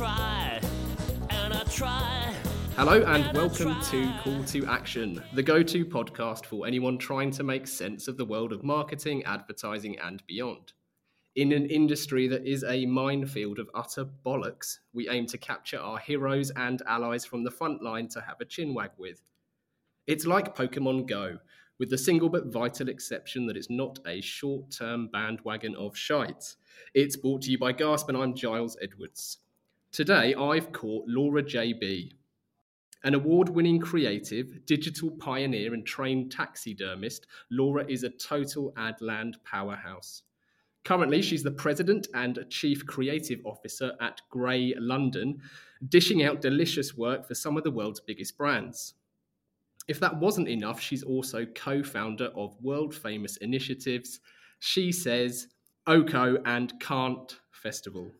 try and I try. Hello and welcome to Call to Action, the go to podcast for anyone trying to make sense of the world of marketing, advertising, and beyond. In an industry that is a minefield of utter bollocks, we aim to capture our heroes and allies from the front line to have a chinwag with. It's like Pokemon Go, with the single but vital exception that it's not a short term bandwagon of shite. It's brought to you by Gasp, and I'm Giles Edwards. Today, I've caught Laura JB, an award winning creative, digital pioneer, and trained taxidermist, Laura is a total Adland powerhouse. Currently, she's the president and chief creative officer at Grey London, dishing out delicious work for some of the world's biggest brands. If that wasn't enough, she's also co founder of world famous initiatives, She Says, OCO, and Can't Festival.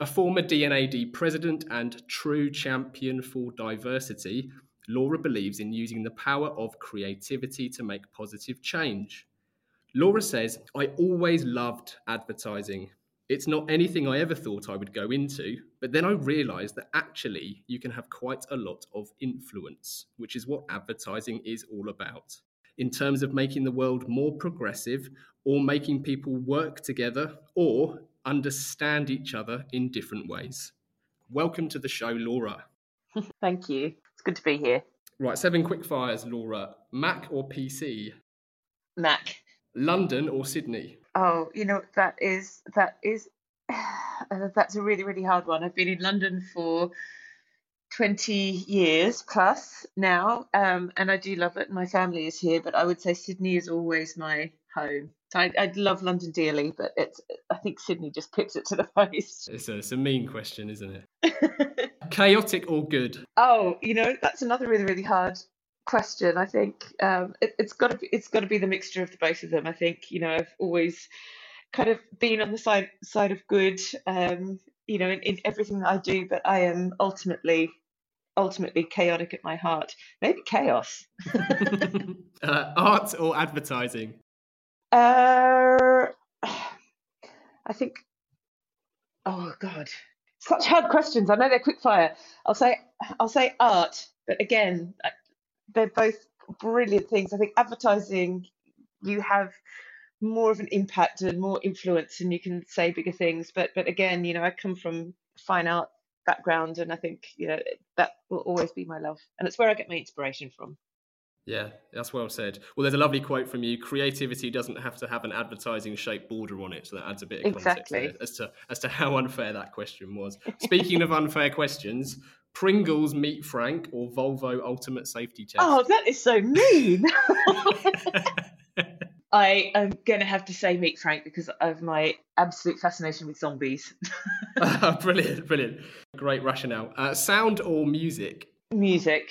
A former D&AD president and true champion for diversity, Laura believes in using the power of creativity to make positive change. Laura says, I always loved advertising. It's not anything I ever thought I would go into, but then I realised that actually you can have quite a lot of influence, which is what advertising is all about. In terms of making the world more progressive, or making people work together, or understand each other in different ways. Welcome to the show, Laura. Thank you. It's good to be here. Right, seven quick fires, Laura. Mac or PC? Mac. London or Sydney? Oh, you know that is that is uh, that's a really really hard one. I've been in London for 20 years plus now, um, and I do love it. My family is here, but I would say Sydney is always my home. I, I love London dearly, but it's I think Sydney just pips it to the post. It's a, it's a mean question, isn't it? Chaotic or good? Oh, you know that's another really really hard question. I think um, it, it's got to be it's got to be the mixture of the both of them. I think you know I've always kind of been on the side side of good, um, you know, in, in everything that I do, but I am ultimately ultimately chaotic at my heart. Maybe chaos. uh, art or advertising? Uh, I think. Oh God, such hard questions. I know they're quick fire. I'll say I'll say art, but again, they're both brilliant things. I think advertising, you have more of an impact and more influence, and you can say bigger things. But but again, you know, I come from fine art background, and I think you know that will always be my love, and it's where I get my inspiration from. Yeah, that's well said. Well, there's a lovely quote from you: "Creativity doesn't have to have an advertising-shaped border on it." So that adds a bit of exactly. context as to as to how unfair that question was. Speaking of unfair questions, Pringles Meet Frank or Volvo Ultimate Safety Test? Oh, that is so mean. I am going to have to say Meet Frank because of my absolute fascination with zombies. brilliant, brilliant. Great rationale. Uh, sound or music? Music.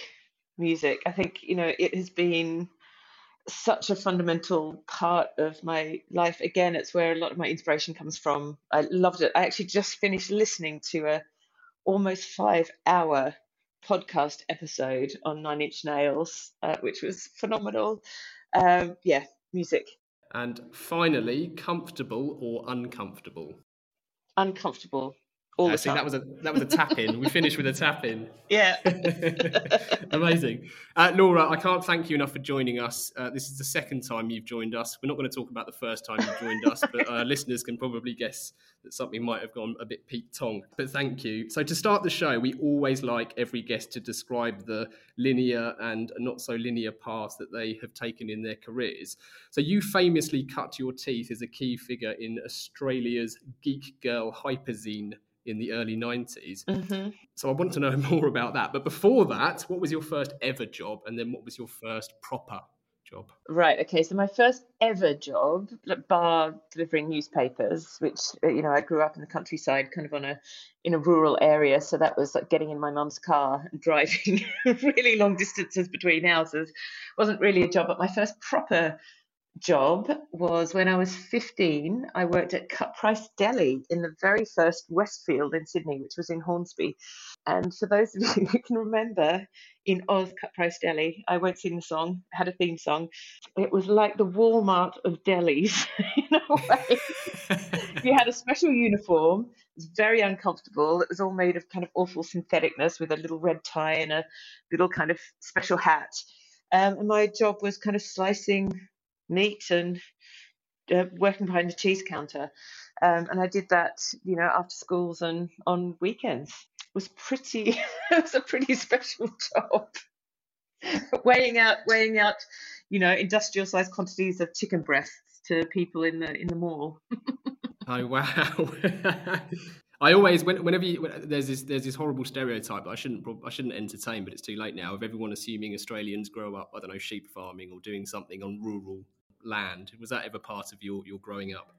Music. I think, you know, it has been such a fundamental part of my life. Again, it's where a lot of my inspiration comes from. I loved it. I actually just finished listening to a almost five hour podcast episode on Nine Inch Nails, uh, which was phenomenal. Um, yeah, music. And finally, comfortable or uncomfortable? Uncomfortable. All I the time. that was a that was a tap in. we finished with a tap in. Yeah. Amazing. Uh, Laura, I can't thank you enough for joining us. Uh, this is the second time you've joined us. We're not going to talk about the first time you joined us, but uh, listeners can probably guess that something might have gone a bit Pete Tong. But thank you. So, to start the show, we always like every guest to describe the linear and not so linear paths that they have taken in their careers. So, you famously cut your teeth as a key figure in Australia's Geek Girl Hyperzine in the early 90s. Mm-hmm. So I want to know more about that. But before that, what was your first ever job? And then what was your first proper job? Right. Okay. So my first ever job, like bar delivering newspapers, which uh, you know I grew up in the countryside, kind of on a in a rural area. So that was like getting in my mum's car and driving really long distances between houses. wasn't really a job, but my first proper job was when I was 15. I worked at Cut Price Deli in the very first Westfield in Sydney, which was in Hornsby. And for those of you who can remember, in Oz Cut Price Deli, I won't sing the song, had a theme song. It was like the Walmart of delis in a way. you had a special uniform, it was very uncomfortable. It was all made of kind of awful syntheticness with a little red tie and a little kind of special hat. Um, and my job was kind of slicing meat and uh, working behind the cheese counter. Um, and I did that, you know, after schools and on weekends. It was pretty, it was a pretty special job. weighing out, weighing out, you know, industrial sized quantities of chicken breasts to people in the in the mall. oh wow! I always, whenever you, there's this there's this horrible stereotype that I shouldn't I shouldn't entertain, but it's too late now. Of everyone assuming Australians grow up, I don't know, sheep farming or doing something on rural land. Was that ever part of your your growing up?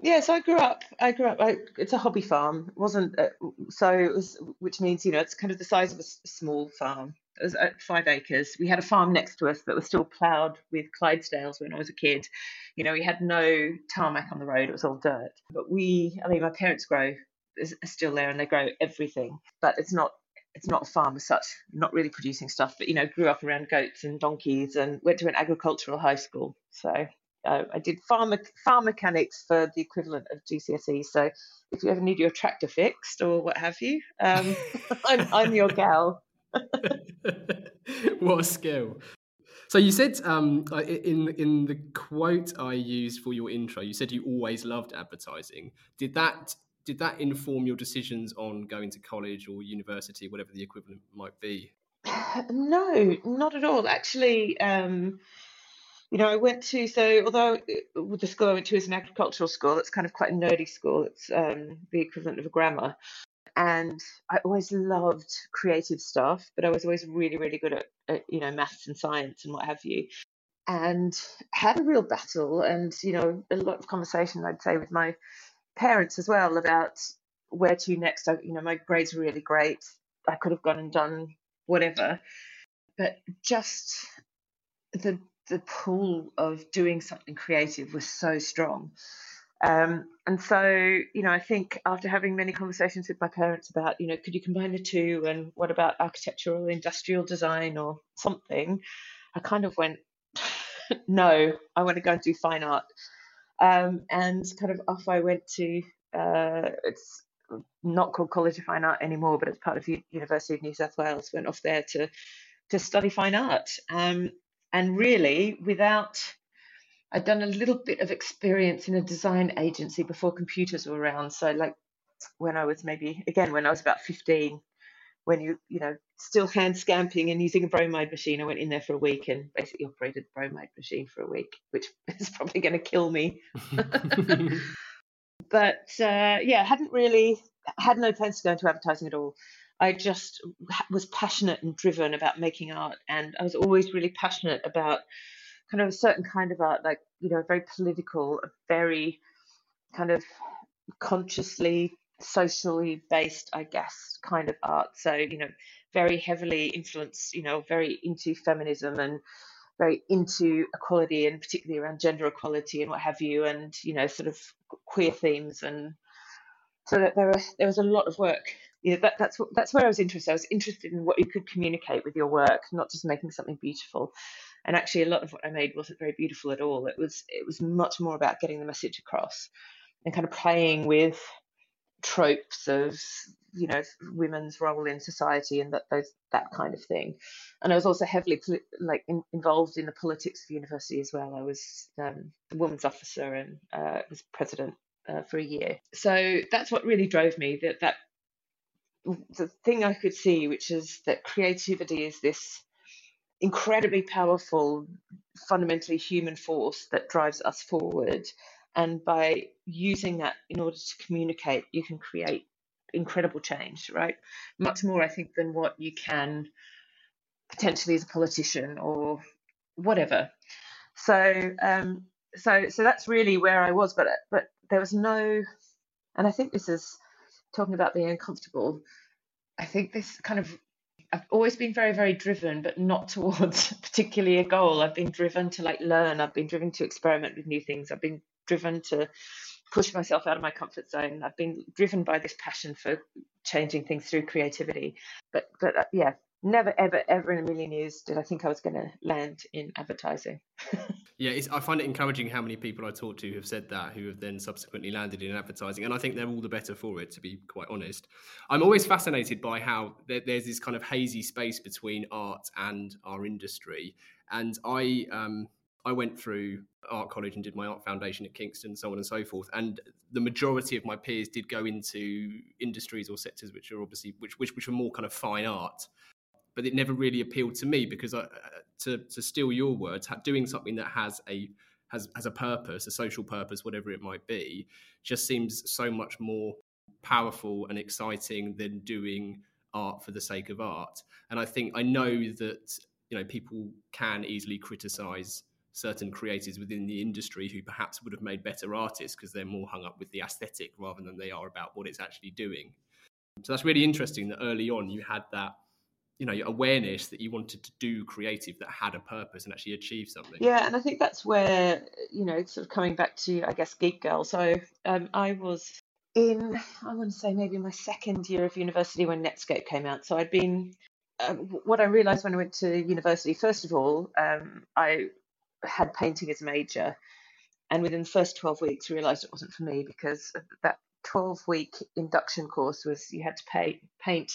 Yes, I grew up. I grew up. I, it's a hobby farm. It wasn't uh, so. It was, which means you know it's kind of the size of a small farm. It was at five acres. We had a farm next to us that was still ploughed with Clydesdales when I was a kid. You know, we had no tarmac on the road. It was all dirt. But we, I mean, my parents grow are still there and they grow everything. But it's not it's not a farm as such, not really producing stuff, but you know, grew up around goats and donkeys and went to an agricultural high school. So uh, I did farm farm mechanics for the equivalent of GCSE. So if you ever need your tractor fixed or what have you, um, I'm, I'm your gal. what a skill! So you said um, in in the quote I used for your intro, you said you always loved advertising. Did that did that inform your decisions on going to college or university, whatever the equivalent might be? No, not at all. Actually, um, you know, I went to so although uh, the school I went to is an agricultural school, it's kind of quite a nerdy school. It's um, the equivalent of a grammar, and I always loved creative stuff, but I was always really, really good at, at you know maths and science and what have you and had a real battle and you know a lot of conversation i'd say with my parents as well about where to next. I, you know, my grades were really great. I could have gone and done whatever, but just the the pull of doing something creative was so strong. Um, and so, you know, I think after having many conversations with my parents about, you know, could you combine the two and what about architectural industrial design or something, I kind of went, no, I want to go and do fine art. Um, and kind of off I went to, uh, it's not called College of Fine Art anymore, but it's part of University of New South Wales. Went off there to to study fine art, um, and really without. I'd done a little bit of experience in a design agency before computers were around. So, like when I was maybe again when I was about 15, when you you know still hand scamping and using a bromide machine. I went in there for a week and basically operated the bromide machine for a week, which is probably going to kill me. but uh, yeah, hadn't really had no plans to go into advertising at all. I just was passionate and driven about making art, and I was always really passionate about kind of a certain kind of art, like you know, very political, very kind of consciously socially based, I guess, kind of art. So, you know, very heavily influenced, you know, very into feminism and very into equality and particularly around gender equality and what have you, and, you know, sort of queer themes. And so that there, were, there was a lot of work. You know, that, that's that's where I was interested. I was interested in what you could communicate with your work, not just making something beautiful. And actually, a lot of what I made wasn't very beautiful at all. It was it was much more about getting the message across and kind of playing with tropes of you know women's role in society and that those that kind of thing. And i was also heavily like in, involved in the politics of the university as well. I was um, the women's officer and uh, was president uh, for a year. So that's what really drove me that that the thing i could see which is that creativity is this incredibly powerful fundamentally human force that drives us forward and by using that in order to communicate, you can create incredible change, right? Much more, I think, than what you can potentially as a politician or whatever. So, um, so, so that's really where I was. But, but there was no, and I think this is talking about being uncomfortable. I think this kind of I've always been very, very driven, but not towards particularly a goal. I've been driven to like learn. I've been driven to experiment with new things. I've been driven to push myself out of my comfort zone. I've been driven by this passion for changing things through creativity. But but uh, yeah, never ever ever in a million years did I think I was going to land in advertising. yeah, I find it encouraging how many people I talk to have said that, who have then subsequently landed in advertising, and I think they're all the better for it. To be quite honest, I'm always fascinated by how there, there's this kind of hazy space between art and our industry, and I um, I went through art college and did my art foundation at Kingston, so on and so forth. And the majority of my peers did go into industries or sectors which are obviously which which which are more kind of fine art but it never really appealed to me because I, uh, to to steal your words, doing something that has a has has a purpose, a social purpose, whatever it might be, just seems so much more powerful and exciting than doing art for the sake of art. And I think I know that you know people can easily criticize certain creators within the industry who perhaps would have made better artists because they're more hung up with the aesthetic rather than they are about what it's actually doing. So that's really interesting that early on you had that you know awareness that you wanted to do creative that had a purpose and actually achieve something. Yeah and i think that's where you know sort of coming back to i guess geek girl. So um, i was in i want to say maybe my second year of university when netscape came out. So i'd been uh, what i realized when i went to university first of all um, i had painting as a major and within the first 12 weeks realized it wasn't for me because that 12 week induction course was you had to pay paint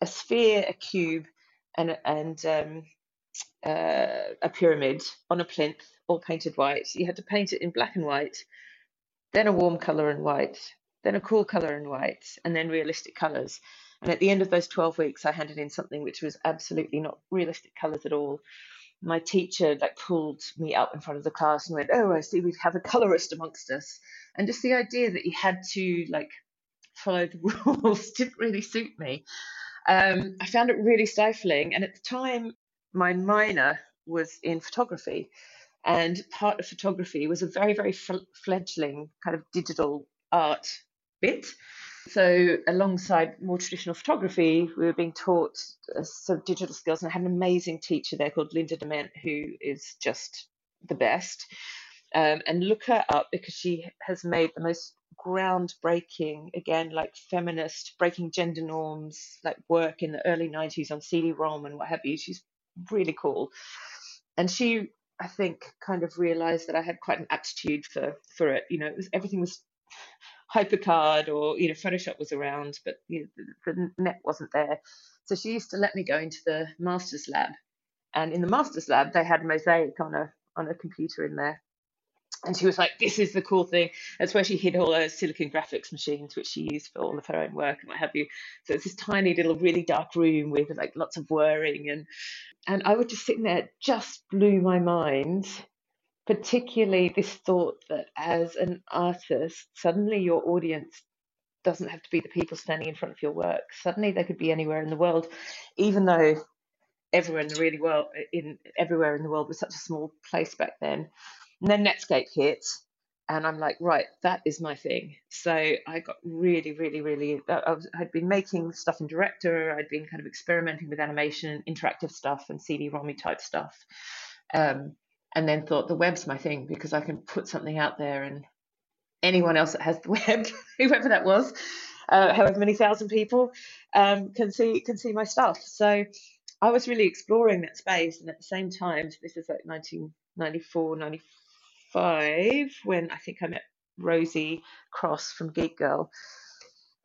a sphere, a cube, and and um, uh, a pyramid on a plinth, all painted white. You had to paint it in black and white, then a warm color and white, then a cool color and white, and then realistic colors. And at the end of those 12 weeks, I handed in something which was absolutely not realistic colors at all. My teacher like pulled me up in front of the class and went, "Oh, I see we have a colorist amongst us." And just the idea that you had to like follow the rules didn't really suit me. Um, I found it really stifling. And at the time, my minor was in photography. And part of photography was a very, very fledgling kind of digital art bit. So, alongside more traditional photography, we were being taught uh, some digital skills. And I had an amazing teacher there called Linda Dement, who is just the best. Um, and look her up because she has made the most groundbreaking, again, like feminist, breaking gender norms, like work in the early 90s on CD-ROM and what have you. She's really cool. And she, I think, kind of realized that I had quite an aptitude for, for it. You know, it was, everything was HyperCard or, you know, Photoshop was around, but you know, the, net wasn't there. So she used to let me go into the master's lab. And in the master's lab, they had mosaic on a on a computer in there and she was like, "This is the cool thing." That's where she hid all her silicon graphics machines, which she used for all of her own work and what have you. So it's this tiny little, really dark room with like lots of whirring, and and I was just sitting there, just blew my mind. Particularly this thought that as an artist, suddenly your audience doesn't have to be the people standing in front of your work. Suddenly they could be anywhere in the world, even though everywhere in the really world in everywhere in the world was such a small place back then and then Netscape hit, and I'm like, right, that is my thing. So I got really, really, really. I was, I'd been making stuff in Director. I'd been kind of experimenting with animation, interactive stuff, and CD-ROM type stuff. Um, and then thought the web's my thing because I can put something out there, and anyone else that has the web, whoever that was, uh, however many thousand people, um, can see can see my stuff. So I was really exploring that space, and at the same time, this is like 1994, 95 when I think I met Rosie Cross from Geek Girl.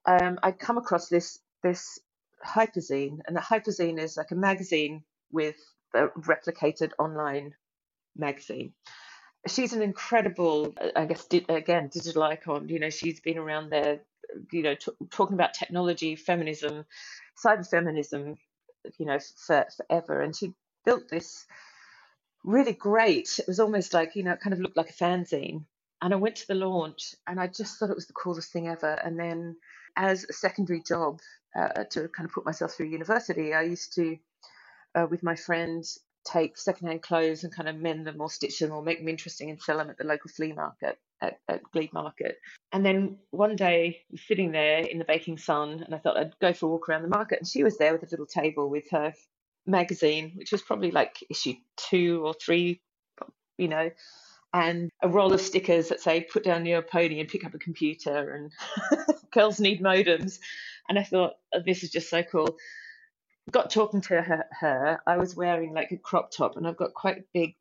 Um, I'd come across this this hyperzine, and the hyperzine is like a magazine with a replicated online magazine. She's an incredible, I guess, di- again, digital icon. You know, she's been around there, you know, t- talking about technology, feminism, cyber feminism, you know, for, forever. And she built this really great. It was almost like, you know, it kind of looked like a fanzine. And I went to the launch and I just thought it was the coolest thing ever. And then, as a secondary job uh, to kind of put myself through university, I used to, uh, with my friends, take secondhand clothes and kind of mend them or stitch them or make them interesting and sell them at the local flea market at, at Glebe Market. And then one day, sitting there in the baking sun, and I thought I'd go for a walk around the market. And she was there with a little table with her magazine, which was probably like issue two or three, you know. and a roll of stickers that say put down your pony and pick up a computer and girls need modems and i thought oh, this is just so cool got talking to her, her i was wearing like a crop top and i've got quite a big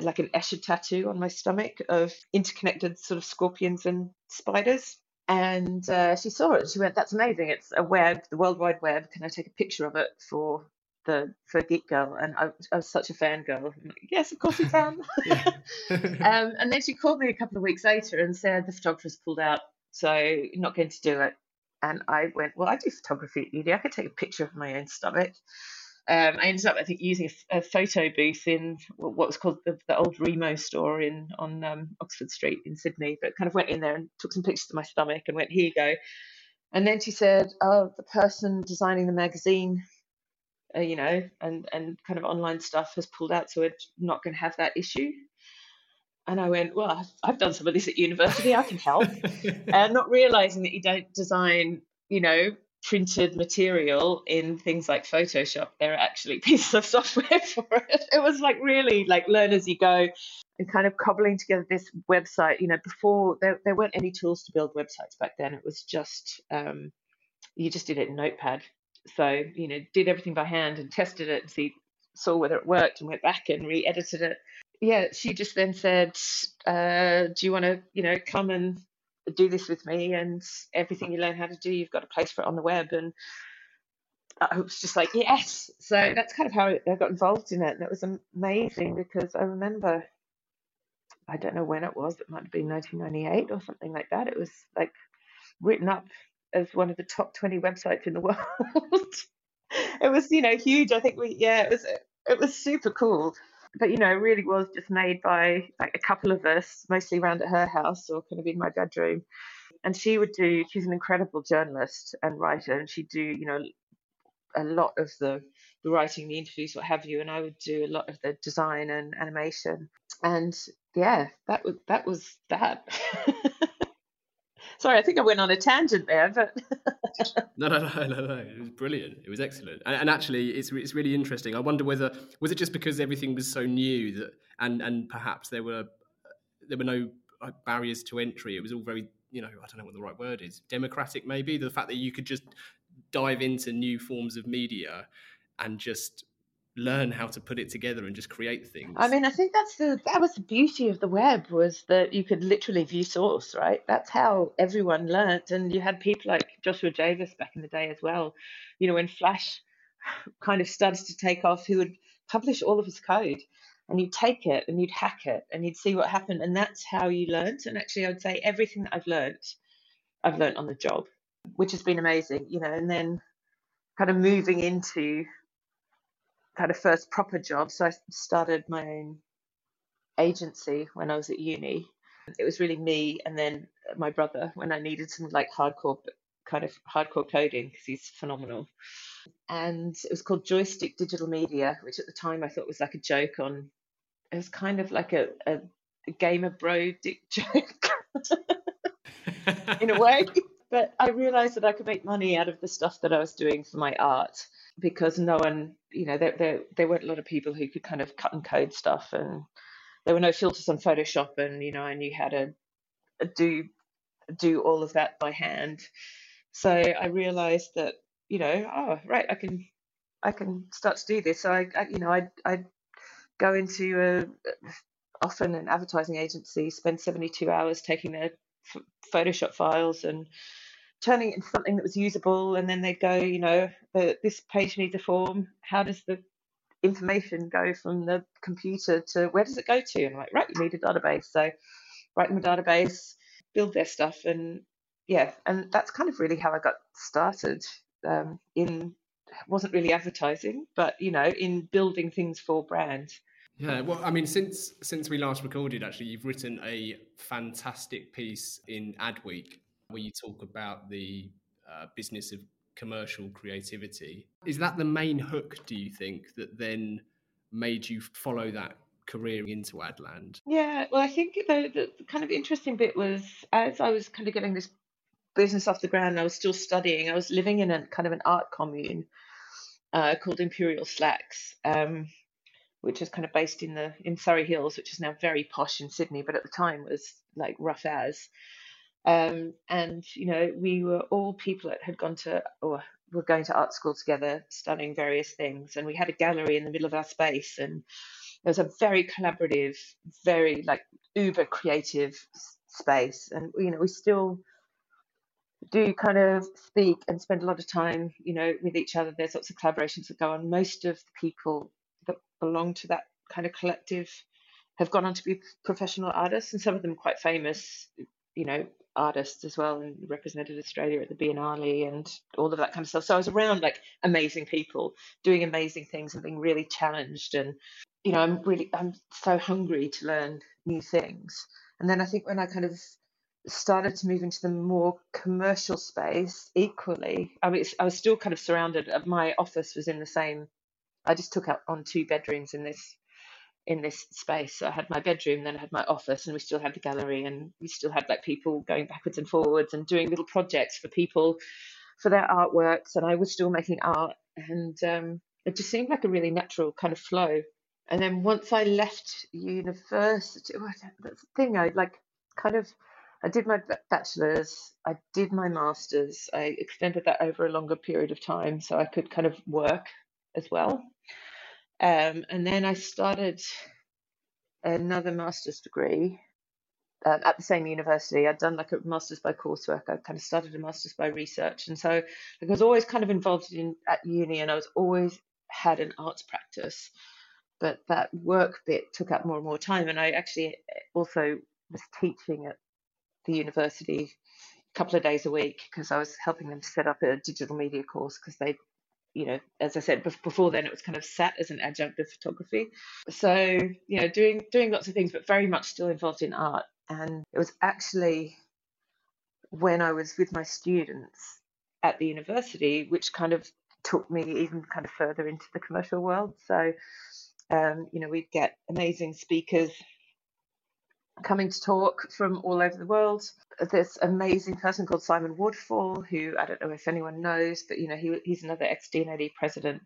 like an escher tattoo on my stomach of interconnected sort of scorpions and spiders and uh, she saw it she went that's amazing it's a web the world wide web can i take a picture of it for the for Geek Girl, and I, I was such a fangirl. Like, yes, of course you can. um, and then she called me a couple of weeks later and said the photographer's pulled out, so not going to do it. And I went, well, I do photography at uni. I could take a picture of my own stomach. Um, I ended up, I think, using a, a photo booth in what was called the, the old Remo store in on um, Oxford Street in Sydney. But kind of went in there and took some pictures of my stomach and went, here you go. And then she said, oh, the person designing the magazine uh, you know, and and kind of online stuff has pulled out, so we're not going to have that issue. And I went, well, I've, I've done some of this at university. I can help, and not realizing that you don't design, you know, printed material in things like Photoshop. There are actually pieces of software for it. It was like really like learn as you go and kind of cobbling together this website. You know, before there, there weren't any tools to build websites back then. It was just, um, you just did it in Notepad so, you know, did everything by hand and tested it and see, saw whether it worked and went back and re edited it. Yeah, she just then said, uh, Do you want to, you know, come and do this with me? And everything you learn how to do, you've got a place for it on the web. And I was just like, Yes. So that's kind of how I got involved in it. And it was amazing because I remember, I don't know when it was, it might have been 1998 or something like that. It was like written up as one of the top 20 websites in the world. it was, you know, huge. I think we, yeah, it was, it was super cool. But, you know, it really was just made by like a couple of us, mostly around at her house or kind of in my bedroom. And she would do, she's an incredible journalist and writer, and she'd do, you know, a lot of the, the writing, the interviews, what have you. And I would do a lot of the design and animation. And yeah, that was, that was that. Sorry, I think I went on a tangent there, but no, no, no, no, no. It was brilliant. It was excellent, and, and, actually, it's it's really interesting. I wonder whether was it just because everything was so new that, and and perhaps there were there were no barriers to entry. It was all very, you know, I don't know what the right word is, democratic maybe. The fact that you could just dive into new forms of media and just learn how to put it together and just create things. I mean, I think that's the that was the beauty of the web was that you could literally view source, right? That's how everyone learnt, and you had people like Joshua Davis back in the day as well. You know, when Flash kind of started to take off, who would publish all of his code, and you'd take it and you'd hack it and you'd see what happened, and that's how you learnt. And actually, I would say everything that I've learnt, I've learnt on the job, which has been amazing. You know, and then kind of moving into kind of first proper job. So I started my own agency when I was at uni. It was really me and then my brother when I needed some like hardcore kind of hardcore coding because he's phenomenal. And it was called Joystick Digital Media, which at the time I thought was like a joke on. It was kind of like a, a, a gamer bro dick joke in a way. But I realized that I could make money out of the stuff that I was doing for my art because no one, you know, there, there, there weren't a lot of people who could kind of cut and code stuff, and there were no filters on Photoshop, and you know, I knew how to do do all of that by hand. So I realized that, you know, oh right, I can I can start to do this. So I, I you know, I I go into a often an advertising agency, spend 72 hours taking their Photoshop files and turning it into something that was usable and then they'd go you know the, this page needs a form. How does the information go from the computer to where does it go to? And I'm like right you need a database. So write them a database build their stuff and yeah and that's kind of really how i got started um, in wasn't really advertising but you know in building things for brands yeah, well, I mean, since since we last recorded, actually, you've written a fantastic piece in Adweek where you talk about the uh, business of commercial creativity. Is that the main hook, do you think, that then made you follow that career into Adland? Yeah, well, I think the, the kind of interesting bit was as I was kind of getting this business off the ground, I was still studying. I was living in a kind of an art commune uh, called Imperial Slacks. Um, which is kind of based in the in Surry Hills, which is now very posh in Sydney, but at the time was like rough as. Um, and you know, we were all people that had gone to or were going to art school together, studying various things, and we had a gallery in the middle of our space, and it was a very collaborative, very like uber creative space, and you know, we still do kind of speak and spend a lot of time, you know, with each other. There's lots of collaborations that go on. Most of the people that belong to that kind of collective have gone on to be professional artists, and some of them quite famous, you know, artists as well and represented Australia at the Biennale and all of that kind of stuff. So I was around like amazing people doing amazing things and being really challenged and you know I'm really I'm so hungry to learn new things. And then I think when I kind of started to move into the more commercial space equally, I mean I was still kind of surrounded my office was in the same I just took out on two bedrooms in this in this space. So I had my bedroom, then I had my office, and we still had the gallery, and we still had like people going backwards and forwards and doing little projects for people for their artworks, and I was still making art, and um, it just seemed like a really natural kind of flow. And then once I left university, that's the thing. I like kind of. I did my bachelor's, I did my master's, I extended that over a longer period of time so I could kind of work as well. Um, and then I started another master's degree um, at the same university. I'd done like a master's by coursework. I kind of started a master's by research, and so like, I was always kind of involved in at uni, and I was always had an arts practice. But that work bit took up more and more time, and I actually also was teaching at the university a couple of days a week because I was helping them set up a digital media course because they you know, as I said before, then it was kind of sat as an adjunct of photography. So you know, doing doing lots of things, but very much still involved in art. And it was actually when I was with my students at the university, which kind of took me even kind of further into the commercial world. So um, you know, we'd get amazing speakers coming to talk from all over the world. This amazing person called Simon Waterfall, who I don't know if anyone knows, but you know he he's another ex D&AD president,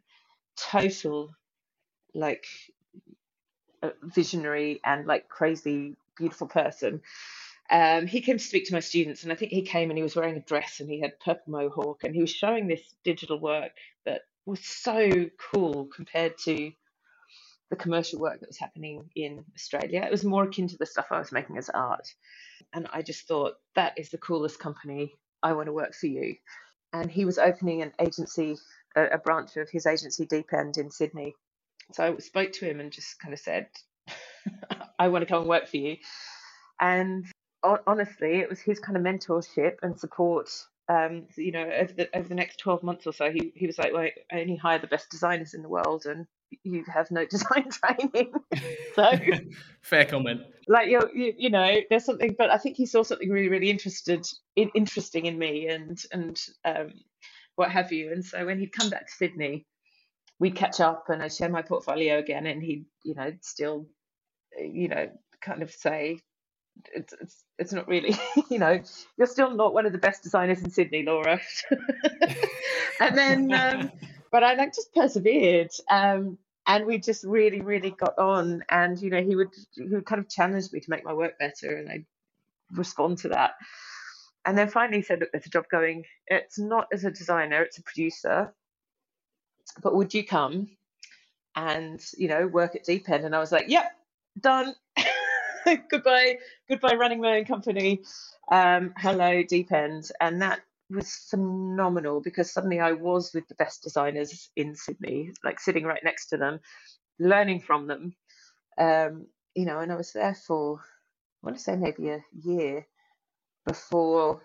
total like visionary and like crazy beautiful person. Um, he came to speak to my students, and I think he came and he was wearing a dress and he had purple mohawk, and he was showing this digital work that was so cool compared to the commercial work that was happening in Australia. It was more akin to the stuff I was making as art. And I just thought, that is the coolest company. I want to work for you. And he was opening an agency, a, a branch of his agency, Deepend in Sydney. So I spoke to him and just kind of said, I want to come and work for you. And honestly, it was his kind of mentorship and support. Um, you know, over the, over the next 12 months or so, he, he was like, well, I only hire the best designers in the world. And you have no design training. so fair comment. Like you, you, you know, there's something, but I think he saw something really, really interested, in, interesting in me, and and um, what have you. And so when he'd come back to Sydney, we'd catch up, and I'd share my portfolio again, and he'd, you know, still, you know, kind of say. It's, it's it's not really you know you're still not one of the best designers in Sydney, Laura. and then um, but I like just persevered. Um, and we just really, really got on. And you know, he would he would kind of challenge me to make my work better, and I'd respond to that. And then finally he said, "Look, there's a job going. It's not as a designer; it's a producer. But would you come and you know work at Deepend?" And I was like, "Yep, done. goodbye, goodbye, running my own company. Um, hello, Deepend." And that was phenomenal because suddenly I was with the best designers in Sydney, like sitting right next to them, learning from them. Um, you know, and I was there for, I want to say maybe a year before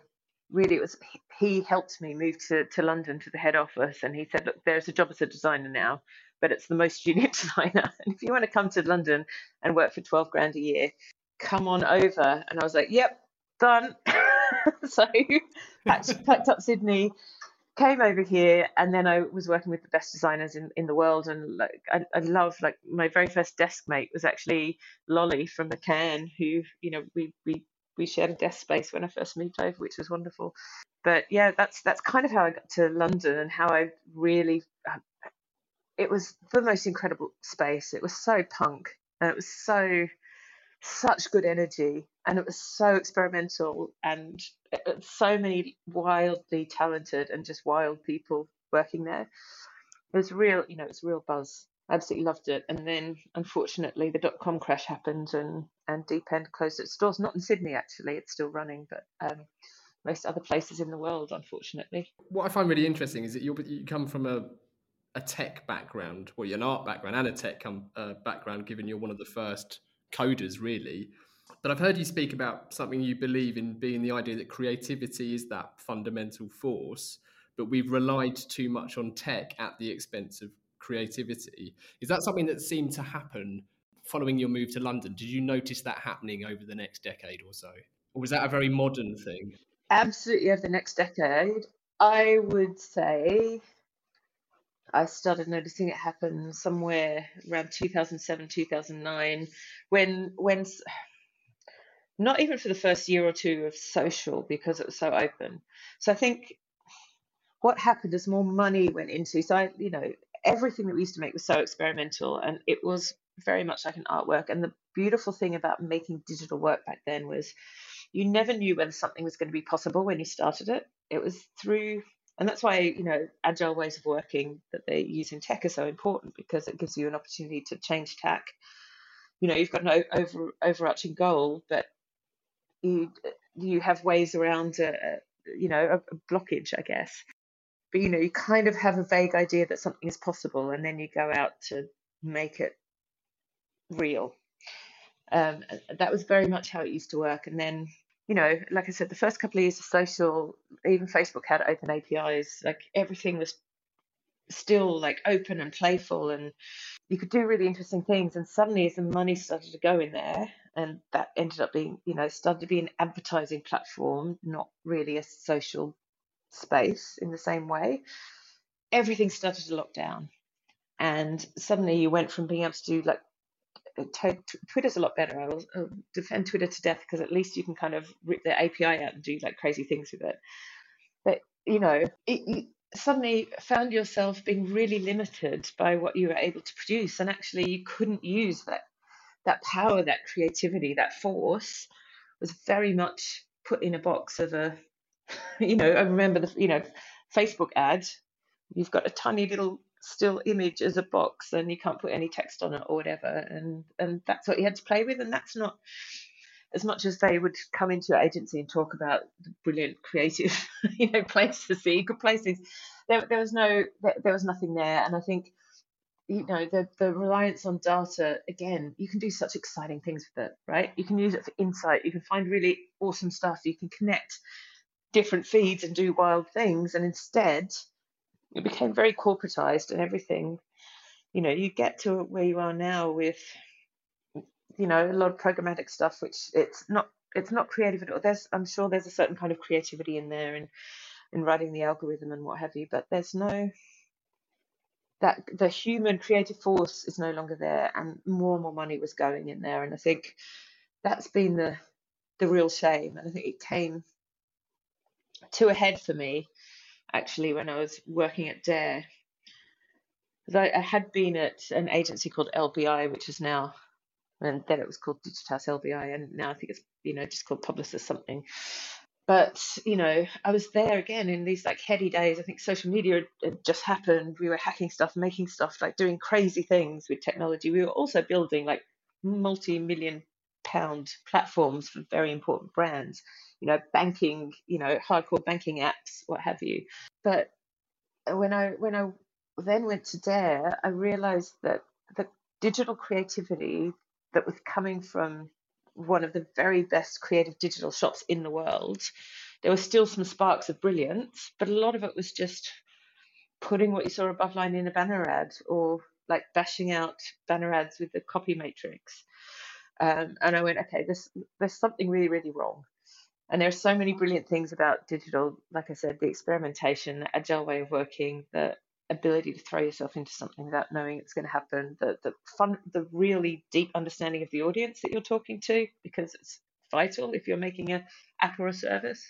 really it was he helped me move to, to London to the head office and he said, Look, there's a job as a designer now, but it's the most junior designer. And if you want to come to London and work for 12 grand a year, come on over. And I was like, Yep, done. so packed, packed up Sydney, came over here, and then I was working with the best designers in, in the world. And like I, I love like my very first desk mate was actually Lolly from McCann, who you know we we we shared a desk space when I first moved over, which was wonderful. But yeah, that's that's kind of how I got to London and how I really it was the most incredible space. It was so punk and it was so such good energy and it was so experimental and so many wildly talented and just wild people working there. It was real, you know, it was real buzz. I absolutely loved it. And then unfortunately the dot com crash happened and and Deepend closed its doors. Not in Sydney actually, it's still running, but um, most other places in the world, unfortunately. What I find really interesting is that you you come from a a tech background, well, you're an art background and a tech com- uh, background, given you're one of the first coders, really. But I've heard you speak about something you believe in being the idea that creativity is that fundamental force, but we've relied too much on tech at the expense of creativity. Is that something that seemed to happen following your move to London? Did you notice that happening over the next decade or so? Or was that a very modern thing? Absolutely, over the next decade. I would say I started noticing it happen somewhere around 2007, 2009, when when not even for the first year or two of social because it was so open. So I think what happened is more money went into. So I, you know, everything that we used to make was so experimental, and it was very much like an artwork. And the beautiful thing about making digital work back then was you never knew whether something was going to be possible when you started it. It was through and that's why you know agile ways of working that they use in tech are so important because it gives you an opportunity to change tack. You know you've got an over overarching goal but you you have ways around a, you know a, blockage i guess. But you know you kind of have a vague idea that something is possible and then you go out to make it real. Um, that was very much how it used to work. And then you know, like I said, the first couple of years of social, even Facebook had open APIs. Like everything was still like open and playful, and you could do really interesting things. And suddenly, as the money started to go in there, and that ended up being, you know, started to be an advertising platform, not really a social space in the same way. Everything started to lock down, and suddenly you went from being able to do like Twitter's a lot better. I will I'll defend Twitter to death because at least you can kind of rip the API out and do like crazy things with it. But you know, it, you suddenly found yourself being really limited by what you were able to produce, and actually you couldn't use that that power, that creativity, that force was very much put in a box of a, you know, I remember the you know Facebook ad. You've got a tiny little still image as a box and you can't put any text on it or whatever. And and that's what you had to play with. And that's not as much as they would come into your agency and talk about the brilliant creative you know places that you could there, there was no there, there was nothing there. And i think you know the the reliance on data again you can do such exciting things with it right? You can use it for insight. You can find really awesome stuff. You can connect different feeds and do wild things. And instead it became very corporatized and everything. You know, you get to where you are now with, you know, a lot of programmatic stuff, which it's not it's not creative at all. There's I'm sure there's a certain kind of creativity in there and in, in writing the algorithm and what have you, but there's no that the human creative force is no longer there and more and more money was going in there and I think that's been the the real shame and I think it came to a head for me actually when I was working at Dare. I, I, had been at an agency called LBI, which is now, and then it was called Digitas LBI, and now I think it's you know just called Publicis something. But you know, I was there again in these like heady days. I think social media had just happened. We were hacking stuff, making stuff, like doing crazy things with technology. We were also building like multi-million pound platforms for very important brands you know, banking, you know, hardcore banking apps, what have you. But when I when I then went to Dare, I realized that the digital creativity that was coming from one of the very best creative digital shops in the world, there were still some sparks of brilliance, but a lot of it was just putting what you saw above line in a banner ad or like bashing out banner ads with the copy matrix. Um, and I went, okay, this, there's something really, really wrong. And there are so many brilliant things about digital, like I said, the experimentation, the agile way of working, the ability to throw yourself into something without knowing it's going to happen, the the fun, the really deep understanding of the audience that you're talking to, because it's vital if you're making an app or a service.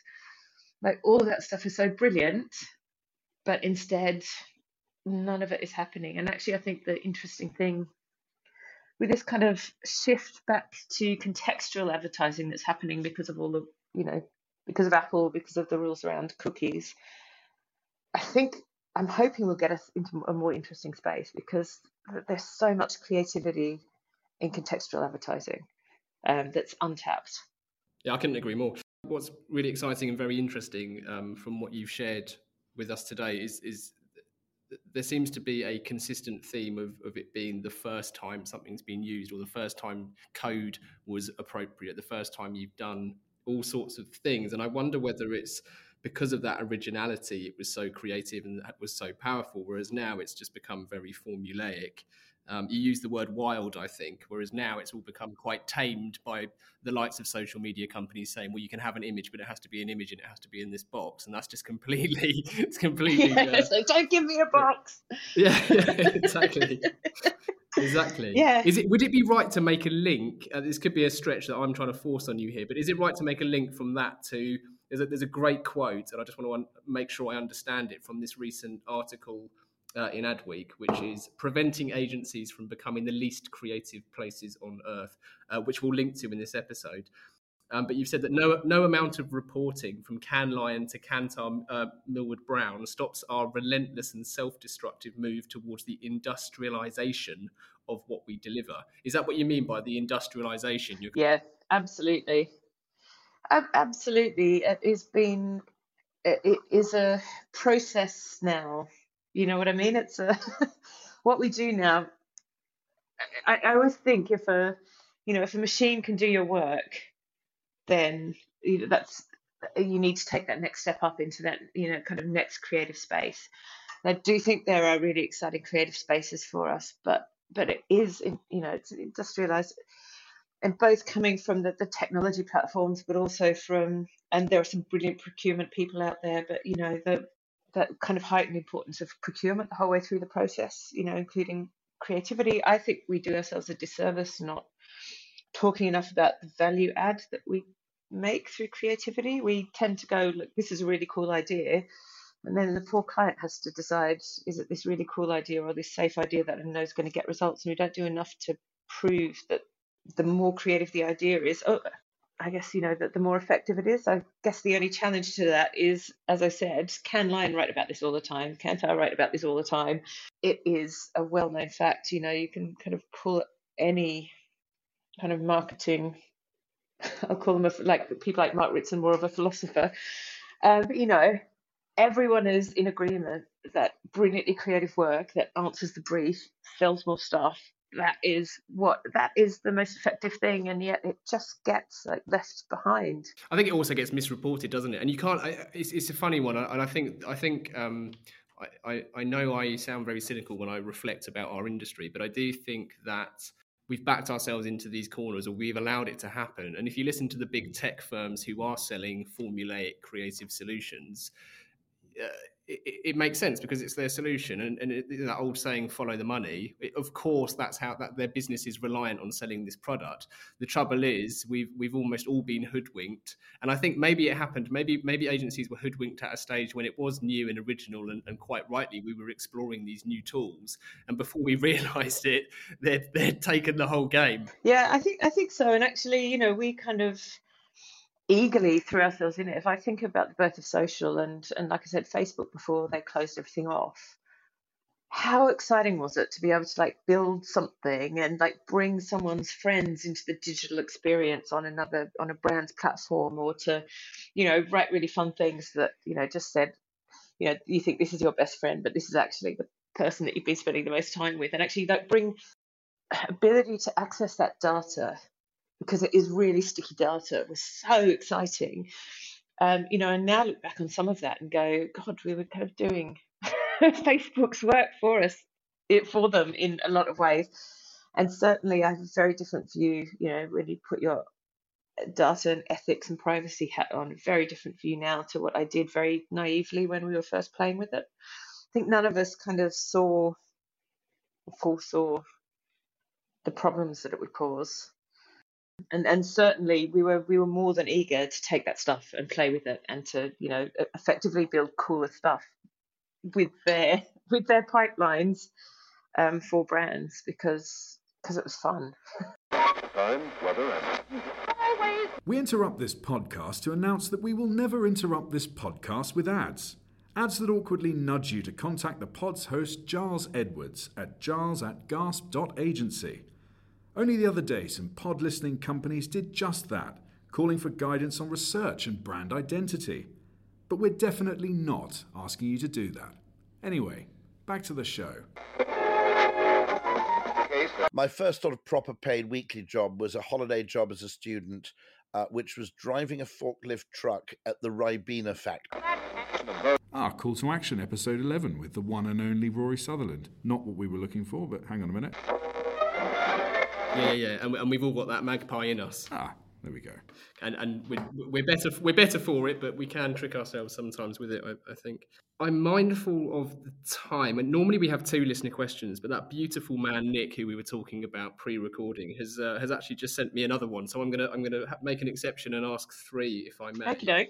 Like all of that stuff is so brilliant, but instead none of it is happening. And actually, I think the interesting thing with this kind of shift back to contextual advertising that's happening because of all the, you know, because of Apple, because of the rules around cookies, I think I'm hoping we'll get us into a more interesting space because there's so much creativity in contextual advertising um, that's untapped. Yeah, I couldn't agree more. What's really exciting and very interesting um, from what you've shared with us today is is there seems to be a consistent theme of, of it being the first time something's been used or the first time code was appropriate, the first time you've done all sorts of things. And I wonder whether it's because of that originality, it was so creative and that was so powerful, whereas now it's just become very formulaic. Um, you use the word wild, I think, whereas now it's all become quite tamed by the likes of social media companies saying, "Well, you can have an image, but it has to be an image and it has to be in this box," and that's just completely, it's completely. Yeah, uh, so don't give me a box. Yeah, yeah exactly. exactly. Yeah. Is it? Would it be right to make a link? Uh, this could be a stretch that I'm trying to force on you here, but is it right to make a link from that to? There's a, there's a great quote, and I just want to make sure I understand it from this recent article uh, in Adweek, which is preventing agencies from becoming the least creative places on earth, uh, which we'll link to in this episode. Um, but you've said that no, no amount of reporting from Cannes Lion to Kantar uh, Millward Brown stops our relentless and self destructive move towards the industrialization of what we deliver. Is that what you mean by the industrialization? You're... Yeah, absolutely. absolutely. It has been, it is a process now you know what I mean? It's uh, a, what we do now. I, I always think if a, you know, if a machine can do your work, then you know, that's you need to take that next step up into that, you know, kind of next creative space. I do think there are really exciting creative spaces for us, but but it is, you know, it's industrialized, and both coming from the, the technology platforms, but also from, and there are some brilliant procurement people out there, but you know, the that kind of heightened importance of procurement the whole way through the process, you know, including creativity. I think we do ourselves a disservice not talking enough about the value add that we make through creativity. We tend to go, look, this is a really cool idea. And then the poor client has to decide, is it this really cool idea or this safe idea that I know is going to get results? And we don't do enough to prove that the more creative the idea is, oh, I guess, you know, that the more effective it is. I guess the only challenge to that is, as I said, Cannes Lion write about this all the time? Can I write about this all the time? It is a well known fact. You know, you can kind of pull any kind of marketing, I'll call them a, like people like Mark Ritson, more of a philosopher. Um, but, you know, everyone is in agreement that brilliantly creative work that answers the brief sells more stuff that is what that is the most effective thing and yet it just gets like left behind i think it also gets misreported doesn't it and you can't I, it's, it's a funny one and i think i think um, I, I know I sound very cynical when I reflect about our industry, but I do think that we've backed ourselves into these corners or we've allowed it to happen. And if you listen to the big tech firms who are selling formulaic creative solutions, uh, it, it, makes sense because it's their solution. And, and it, that old saying follow the money it, of course that's how that their business is reliant on selling this product. The trouble is we've we've almost all been hoodwinked. And i think maybe it happened maybe maybe agencies were hoodwinked at a stage when it was new and original and, and quite rightly we were exploring these new tools. And before we realized it they'd, they'd taken the whole game. Yeah i think i think so. And actually you know we kind of eagerly threw ourselves in it. If I think about the birth of social and and like I said, Facebook before they closed everything off, how exciting was it to be able to like build something and like bring someone's friends into the digital experience on another on a brand's platform or to, you know, write really fun things that, you know, just said, you know, you think this is your best friend, but this is actually the person that you've been spending the most time with and actually like bring ability to access that data because it is really sticky data. It was so exciting. Um, you know, and now look back on some of that and go, God, we were kind of doing Facebook's work for us, it for them in a lot of ways. And certainly, I have a very different view. You know, when you put your data and ethics and privacy hat on, very different view now to what I did very naively when we were first playing with it. I think none of us kind of saw, or foresaw the problems that it would cause and and certainly we were we were more than eager to take that stuff and play with it and to you know effectively build cooler stuff with their with their pipelines um, for brands because because it was fun. Time, weather, and we interrupt this podcast to announce that we will never interrupt this podcast with ads. Ads that awkwardly nudge you to contact the pod's host, Giles Edwards, at giles at gasp.agency. Only the other day, some pod listening companies did just that, calling for guidance on research and brand identity. But we're definitely not asking you to do that. Anyway, back to the show. My first sort of proper paid weekly job was a holiday job as a student, uh, which was driving a forklift truck at the Ribena factory. Ah, Call to Action, episode 11, with the one and only Rory Sutherland. Not what we were looking for, but hang on a minute. Yeah, yeah, and, and we've all got that magpie in us. Ah, there we go. And and we're, we're better we're better for it, but we can trick ourselves sometimes with it. I, I think I'm mindful of the time, and normally we have two listener questions, but that beautiful man Nick, who we were talking about pre-recording, has uh, has actually just sent me another one. So I'm gonna I'm gonna make an exception and ask three, if I may. Okay.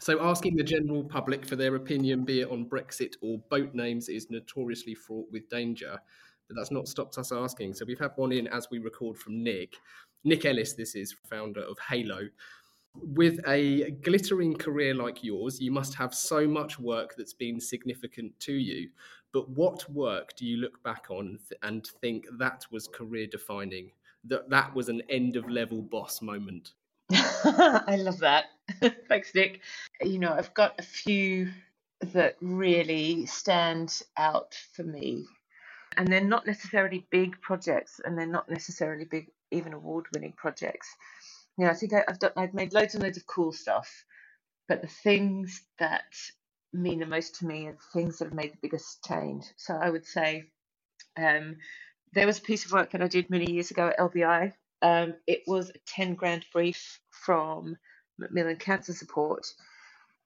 So, asking the general public for their opinion, be it on Brexit or boat names, is notoriously fraught with danger. But that's not stopped us asking. So, we've had one in as we record from Nick. Nick Ellis, this is founder of Halo. With a glittering career like yours, you must have so much work that's been significant to you. But what work do you look back on and think that was career defining? That that was an end of level boss moment? I love that. Thanks, Nick. You know, I've got a few that really stand out for me. And they're not necessarily big projects and they're not necessarily big, even award winning projects. You know, I think I, have done, I've made loads and loads of cool stuff, but the things that mean the most to me are the things that have made the biggest change. So I would say um, there was a piece of work that I did many years ago at LBI um, it was a 10 grand brief from Macmillan Cancer Support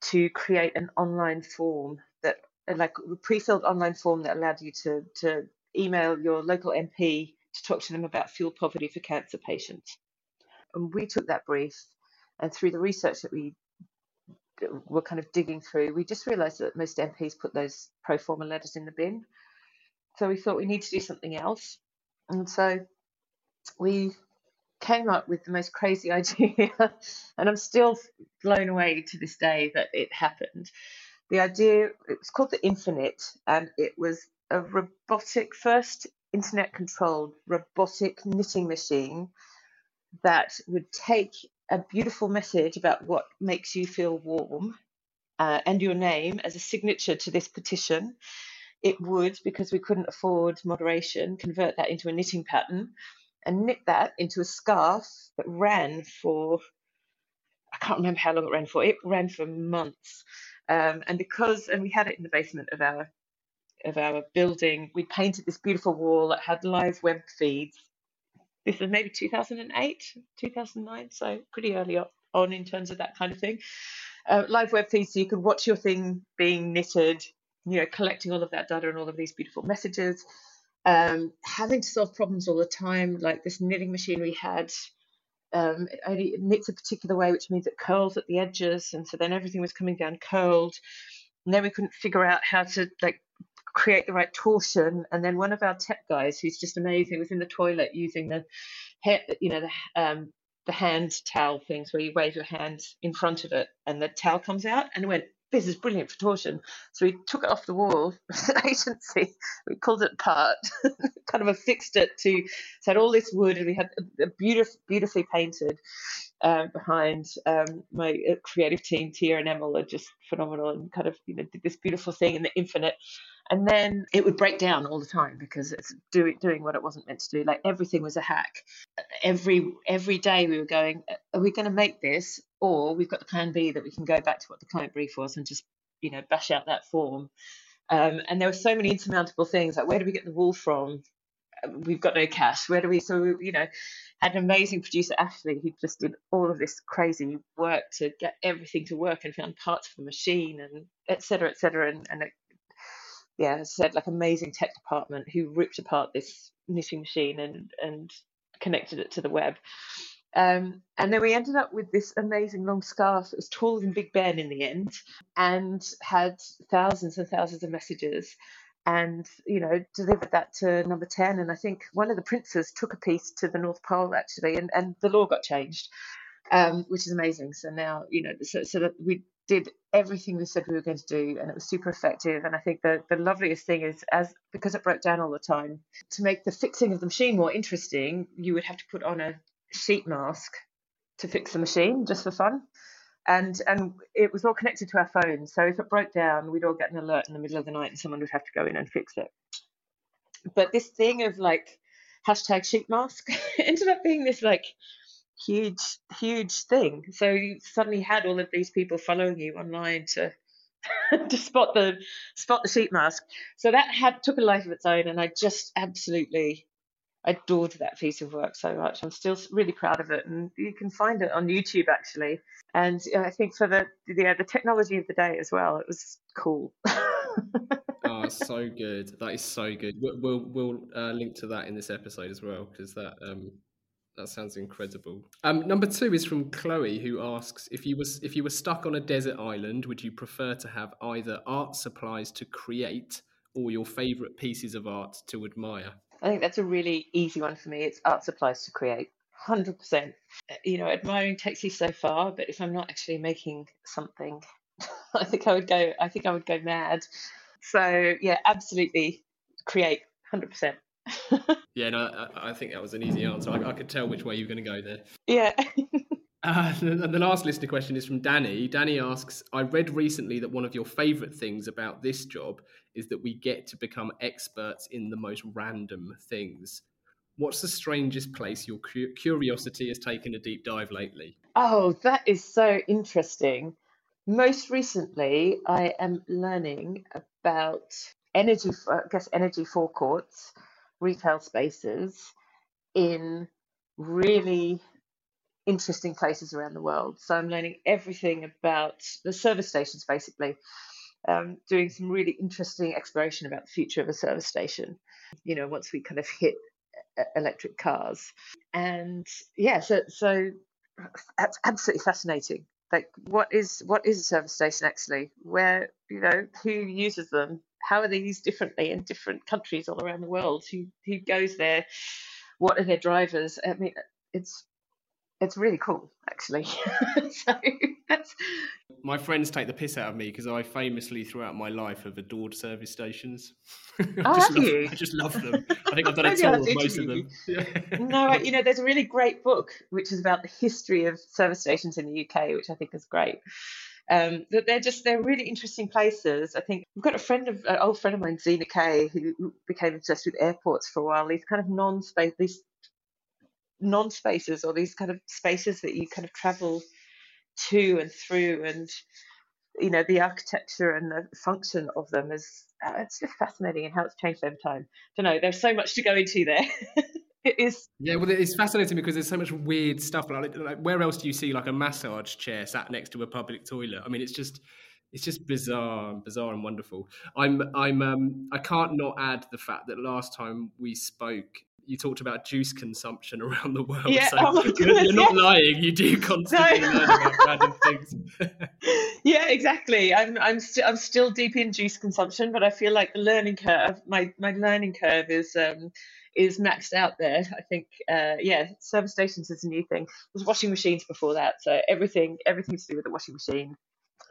to create an online form that, like a pre filled online form that allowed you to, to email your local MP to talk to them about fuel poverty for cancer patients. And we took that brief, and through the research that we were kind of digging through, we just realised that most MPs put those pro forma letters in the bin. So we thought we need to do something else. And so we came up with the most crazy idea, and I'm still blown away to this day that it happened. The idea it was called the Infi-Knit, and it was a robotic, first internet controlled robotic knitting machine that would take a beautiful message about what makes you feel warm uh, and your name as a signature to this petition. It would, because we couldn't afford moderation, convert that into a knitting pattern and knit that into a scarf that ran for I can't remember how long it ran for. It ran for months, um, and because and we had it in the basement of our of our building. We painted this beautiful wall that had live web feeds. This was maybe 2008, 2009, so pretty early on in terms of that kind of thing. Uh, live web feeds, so you could watch your thing being knitted, you know, collecting all of that data and all of these beautiful messages um, having to solve problems all the time, like this knitting machine we had. Um, it only knits a particular way, which means it curls at the edges, and so then everything was coming down curled. And then we couldn't figure out how to like create the right torsion. And then one of our tech guys, who's just amazing, was in the toilet using the, you know, the um, the hand towel things where you wave your hand in front of it and the towel comes out, and went this is brilliant for torsion. So we took it off the wall, agency, we pulled it apart, kind of affixed it to, so had all this wood and we had a, beautiful, beautifully painted uh, behind um, my uh, creative team, Tia and Emil are just phenomenal and kind of, you know, did this beautiful thing in the Infi-Knit. And then it would break down all the time because it's doing doing what it wasn't meant to do. Like everything was a hack. Every every day we were going, are we going to make this or we've got the plan B that we can go back to what the client brief was and just you know bash out that form. Um, and there were so many insurmountable things like where do we get the wool from? We've got no cash. Where do we? So we, you know, had an amazing producer Ashley who just did all of this crazy work to get everything to work and found parts for the machine and et cetera, et cetera. And, and it, yeah, as I said, like amazing tech department who ripped apart this knitting machine and and connected it to the web. Um, and then we ended up with this amazing long scarf that was taller than Big Ben in the end and had thousands and thousands of messages. and you know delivered that to number 10 and i think one of the princes took a piece to the north pole actually and, and the law got changed um, which is amazing so now you know so, so that we did everything we said we were going to do and it was super effective and i think the, the loveliest thing is as because it broke down all the time to make the fixing of the machine more interesting you would have to put on a sheep mask to fix the machine just for fun and and it was all connected to our phones. So if it broke down, we'd all get an alert in the middle of the night, and someone would have to go in and fix it. But this thing of like hashtag sheep mask ended up being this like huge huge thing. So you suddenly had all of these people following you online to to spot the spot the sheep mask. So that had took a life of its own, and I just absolutely adored that piece of work so much. I'm still really proud of it, and you can find it on YouTube actually. And I think for the yeah, the technology of the day as well, it was cool. oh, so good! That is so good. We'll we'll, we'll uh, link to that in this episode as well because that um, that sounds incredible. Um, number two is from Chloe, who asks if you was if you were stuck on a desert island, would you prefer to have either art supplies to create or your favourite pieces of art to admire? I think that's a really easy one for me. It's art supplies to create. 100%. You know, admiring takes you so far, but if I'm not actually making something, I think I would go, I think I would go mad. So, yeah, absolutely create 100%. yeah, no, I, I, think that was an easy answer. I, I could tell which way you were going to go there. Yeah. Uh, the, the last listener question is from Danny. Danny asks I read recently that one of your favourite things about this job is that we get to become experts in the most random things. What's the strangest place your curiosity has taken a deep dive lately? Oh, that is so interesting. Most recently, I am learning about energy, I guess, energy forecourts, retail spaces in really interesting places around the world. So I'm learning everything about the service stations, basically. Um, doing some really interesting exploration about the future of a service station. You know, once we kind of hit electric cars, and yeah, so so that's absolutely fascinating. Like, what is what is a service station actually? Where you know who uses them? How are they used differently in different countries all around the world? Who who goes there? What are their drivers? I mean, it's it's really cool actually so that's my friends take the piss out of me because I famously throughout my life have adored service stations. I, oh, just love, you? I just love them. I think I've done a tour of most of them. no, you know, there's a really great book which is about the history of service stations in the UK, which I think is great. Um, that they're just they're really interesting places. I think we've got a friend of an old friend of mine, Zena Kay, who became obsessed with airports for a while. These kind of non-space, these non-spaces or these kind of spaces that you kind of travel to and through and you know the architecture and the function of them is uh, it's just fascinating and how it's changed over time I don't know there's so much to go into there it is yeah well it's fascinating because there's so much weird stuff like, like where else do you see like a massage chair sat next to a public toilet i mean it's just it's just bizarre bizarre and wonderful i'm i'm um i can't not add the fact that last time we spoke you talked about juice consumption around the world. Yeah, so oh you're, goodness, you're, not yeah. lying. You do constantly no. learn about random things. yeah, exactly. I'm I'm still I'm still deep in juice consumption, but I feel like the learning curve, my my learning curve is um is maxed out there. I think uh yeah, service stations is a new thing. There's washing machines before that, so everything everything to do with the washing machine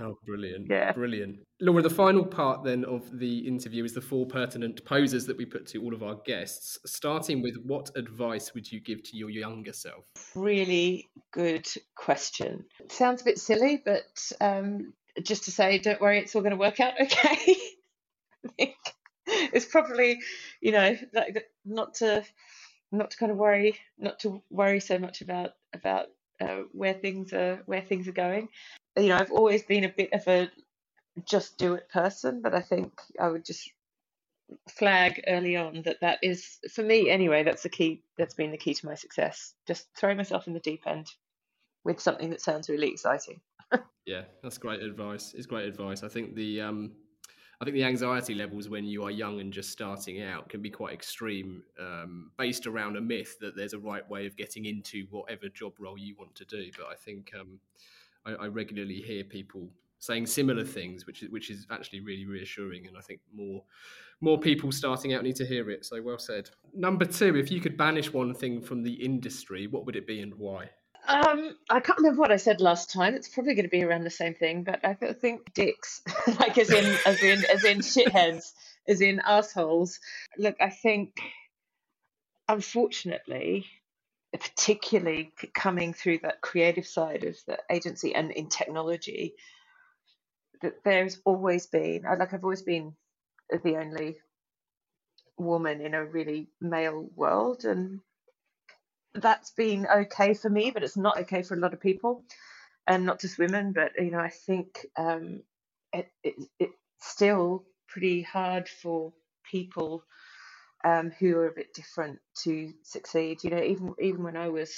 oh, brilliant. Yeah. Brilliant. Laura, the final part then of the interview is the four pertinent poses that we put to all of our guests, starting with what advice would you give to your younger self? Really good question. It sounds a bit silly, but um, just to say, don't worry, it's all going to work out okay. I think it's probably, you know, like not to not to kind of worry, not to worry so much about about uh, where things are where things are going. You know, I've always been a bit of a just do it person, but I think I would just flag early on that that is for me anyway that's the key that's been the key to my success. Just throw myself in the deep end with something that sounds really exciting. Yeah that's great advice. It's great advice. I think the um i think the anxiety levels when you are young and just starting out can be quite extreme um, based around a myth that there's a right way of getting into whatever job role you want to do but i think um I, I regularly hear people saying similar things, which is which is actually really reassuring. And I think more more people starting out need to hear it. So well said. Number two, if you could banish one thing from the industry, what would it be and why? Um, I can't remember what I said last time. It's probably going to be around the same thing, but I think dicks, like as in as in as in shitheads, as in assholes. Look, I think, unfortunately, particularly coming through that creative side of the agency and in technology, that there's always been like I've always been the only woman in a really male world, and that's been okay for me, but it's not okay for a lot of people, and not just women. But you know, I think um, it, it it's still pretty hard for people um, who are a bit different to succeed. You know, even even when I was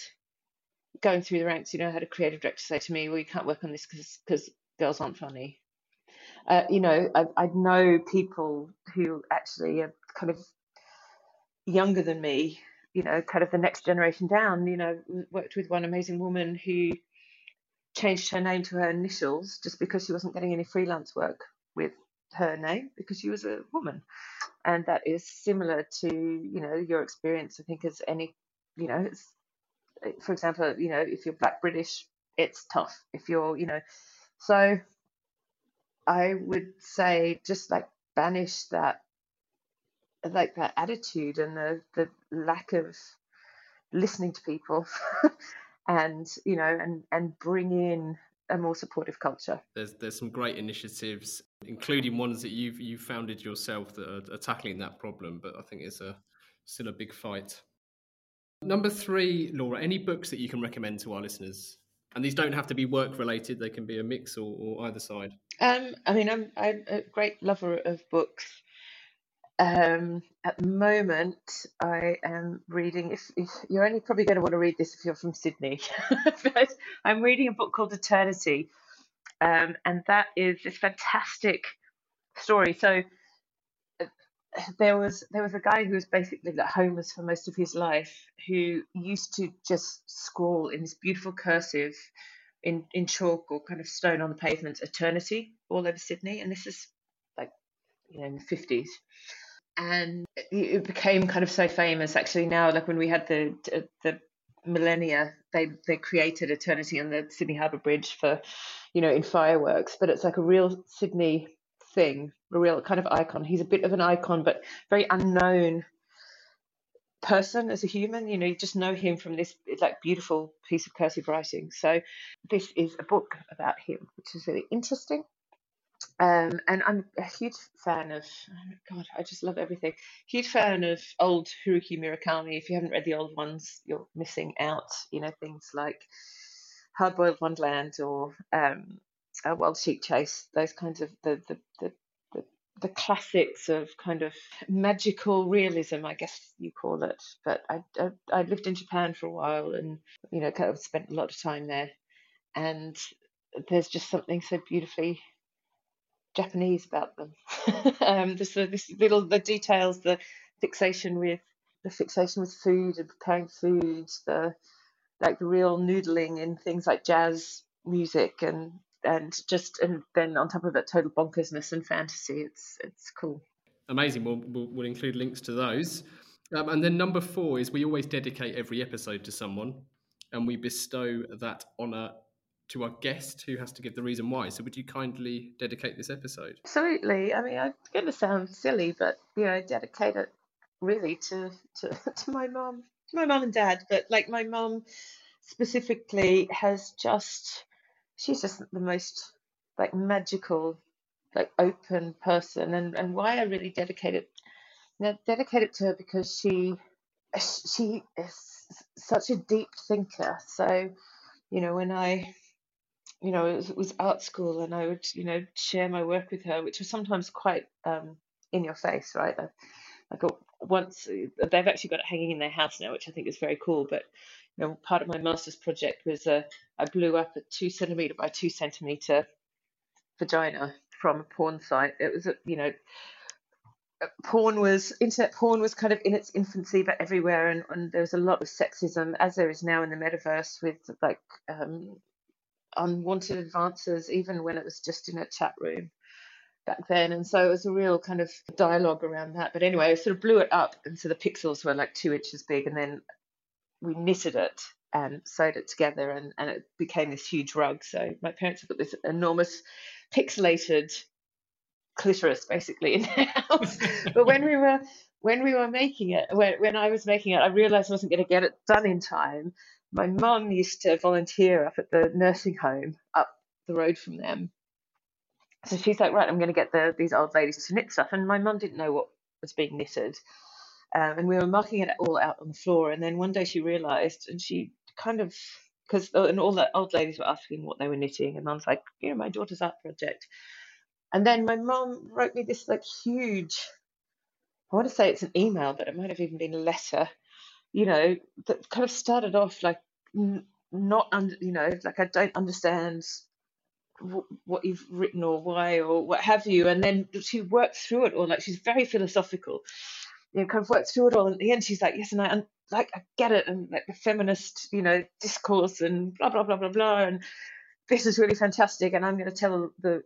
going through the ranks, you know, I had a creative director say to me, "Well, you can't work on this because girls aren't funny." Uh, you know, I, I know people who actually are kind of younger than me you know, kind of the next generation down, you know, worked with one amazing woman who changed her name to her initials just because she wasn't getting any freelance work with her name because she was a woman. And that is similar to, you know, your experience, I think, as any, you know, it's, eh, for example, you know, if you're black British, it's tough. If you're, you know, so I would say just like banish that like that attitude and the the lack of listening to people and you know and and bring in a more supportive culture. There's there's some great initiatives including ones that you've you founded yourself that are, are tackling that problem but i think it's a still a big fight. Number three laura any books that you can recommend to our listeners? And these don't have to be work related they can be a mix or, or either side. Um, i mean i'm i'm a great lover of books um, at the moment, I am reading. If, if, you're only probably going to want to read this if you're from Sydney, but I'm reading a book called Eternity, um, and that is this fantastic story. So uh, there was there was a guy who was basically like homeless for most of his life, who used to just scrawl in this beautiful cursive in in chalk or kind of stone on the pavement, "Eternity" all over Sydney, and this is like you know in the fifties and it became kind of so famous actually now like when we had the uh, the millennia they they created eternity on the sydney harbour bridge for you know in fireworks but it's like a real sydney thing a real kind of icon. He's a bit of an icon but very unknown person as a human you know you just know him from this like beautiful piece of cursive writing. So this is a book about him which is really interesting um, and I'm a huge fan of, God, I just love everything. Huge fan of old Haruki Murakami. If you haven't read the old ones, you're missing out. You know, things like Hard Boiled Wonderland or um, Wild Sheep Chase, those kinds of the, the, the, the, the classics of kind of magical realism, I guess you call it. But I, I, I lived in Japan for a while and, you know, kind of spent a lot of time there. And there's just something so beautifully Japanese about them. um, this, this little the details, the fixation with the fixation with food and preparing foods, the like the real noodling in things like jazz music and and just and then on top of it, total bonkersness and fantasy. It's it's cool. Amazing. We'll we'll, we'll include links to those. Um, and then number four is we always dedicate every episode to someone, and we bestow that honour to our guest who has to give the reason why. So would you kindly dedicate this episode? Absolutely. I mean, I'm going to sound silly, but you know, dedicate it really to to, to my mom, my mom and dad. But like my mom specifically has just, she's just the most like magical, like open person. And and why I really dedicate it, know, dedicate it to her because she she is such a deep thinker. So you know when I you know, it was, it was, art school, and I would, you know, share my work with her, which was sometimes quite um, in your face, right? I, I got once they've actually got it hanging in their house now, which I think is very cool. But you know, part of my master's project was uh, I blew up a two centimeter by two centimeter vagina from a porn site. It was, a, you know, porn was internet porn was kind of in its infancy, but everywhere, and, and there was a lot of sexism, as there is now in the metaverse with like um, unwanted advances, even when it was just in a chat room back then. And so it was a real kind of dialogue around that. But anyway, I sort of blew it up. And so the pixels were like two inches big. And then we knitted it and sewed it together and, and it became this huge rug. So my parents have got this enormous pixelated clitoris basically in the house. but when we were when we were making it, when, when I was making it, I realized I wasn't going to get it done in time. My mum used to volunteer up at the nursing home up the road from them. So she's like, right, I'm going to get the, these old ladies to knit stuff. And my mum didn't know what was being knitted. Um, and we were marking it all out on the floor. And then one day she realized, and she kind of, because and all the old ladies were asking what they were knitting. And mum's like, you know, my daughter's art project. And then my mum wrote me this like huge, I want to say it's an email, but it might have even been a letter, you know, that kind of started off like n- not under, you know, like I don't understand w- what you've written or why or what have you. And then she worked through it all. Like she's very philosophical, you know, kind of worked through it all. And at the end, she's like, yes, and I un- like I get it, and like the feminist, you know, discourse and blah blah blah blah blah, and this is really fantastic. And I'm going to tell the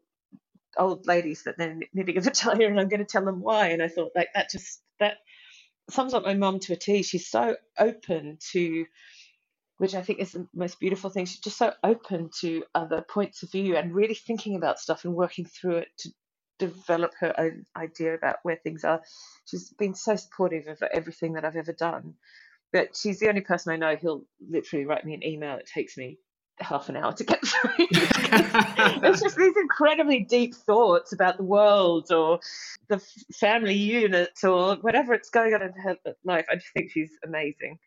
old ladies that they're knitting a vagina and I'm going to tell them why. And I thought like that just that sums up my mum to a T. She's so open to which I think is the most beautiful thing. She's just so open to other points of view and really thinking about stuff and working through it to develop her own idea about where things are. She's been so supportive of everything that I've ever done. But she's the only person I know who'll literally write me an email. It takes me half an hour to get through. it's just these incredibly deep thoughts about the world or the family unit or whatever it's going on in her life. I just think she's amazing.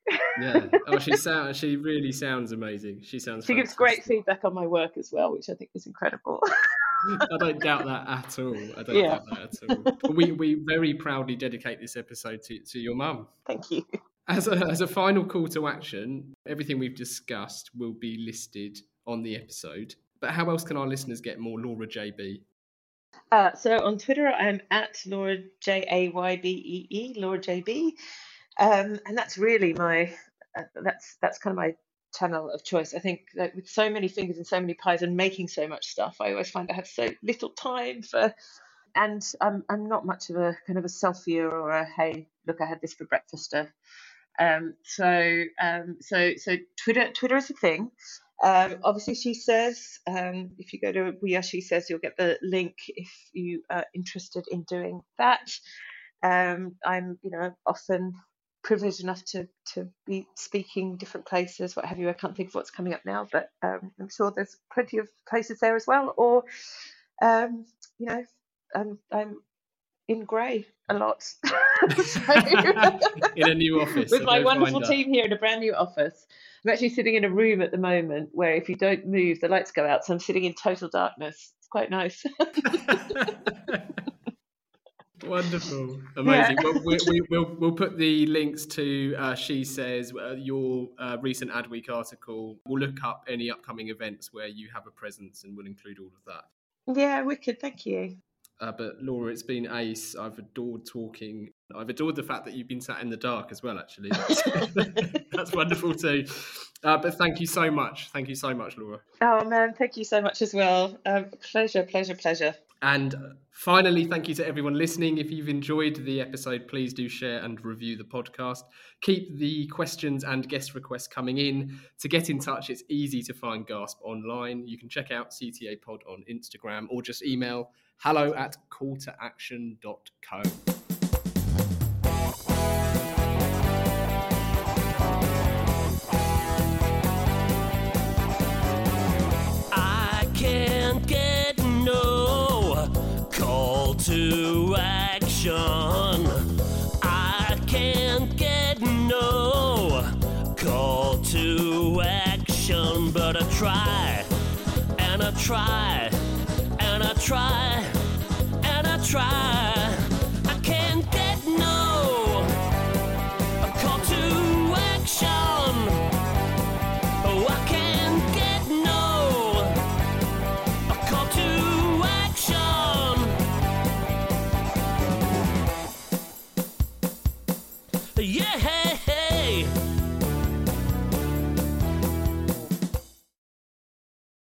yeah. Oh, she sounds. She really sounds amazing. She sounds. She fantastic. gives great feedback on my work as well, which I think is incredible. I don't doubt that at all. I don't Yeah. doubt that at all. We we very proudly dedicate this episode to to your mum. Thank you. As a, as a final call to action, everything we've discussed will be listed on the episode. But how else can our listeners get more Laura JB? Uh, so on Twitter, I'm at Laura J A Y B E E, Laura JB, um, and that's really my uh, that's that's kind of my channel of choice. I think with so many fingers and so many pies and making so much stuff, I always find I have so little time for. And I'm I'm not much of a kind of a selfie or a hey look I had this for breakfast. Uh, um, so um, so so Twitter Twitter is a thing. Um, obviously, she says um, if you go to We Are She Says, you'll get the link if you are interested in doing that. Um, I'm, you know, often privileged enough to to be speaking different places, what have you. I can't think of what's coming up now, but um, I'm sure there's plenty of places there as well. Or, you know, I'm I'm in grey a lot. So- In a new office. with my wonderful team here in a brand new office. I'm actually sitting in a room at the moment where if you don't move, the lights go out. So I'm sitting in total darkness. It's quite nice. Wonderful, amazing. Well, we, we, we'll we'll put the links to uh, she says uh, your uh, recent Adweek article. We'll look up any upcoming events where you have a presence, and we'll include all of that. yeah, wicked. Thank you. Uh, but Laura, it's been ace. I've adored talking. I've adored the fact that you've been sat in the dark as well. Actually, that's, that's wonderful too. Uh, but thank you so much. Thank you so much, Laura. Oh man, thank you so much as well. Um, pleasure, pleasure, pleasure. And finally, thank you to everyone listening. If you've enjoyed the episode, please do share and review the podcast. Keep the questions and guest requests coming in. To get in touch, it's easy to find Gasp online. You can check out CTA Pod on Instagram or just email hello at calltoaction.co. I can't get no call to action. I can't get no call to action, but I try and I try.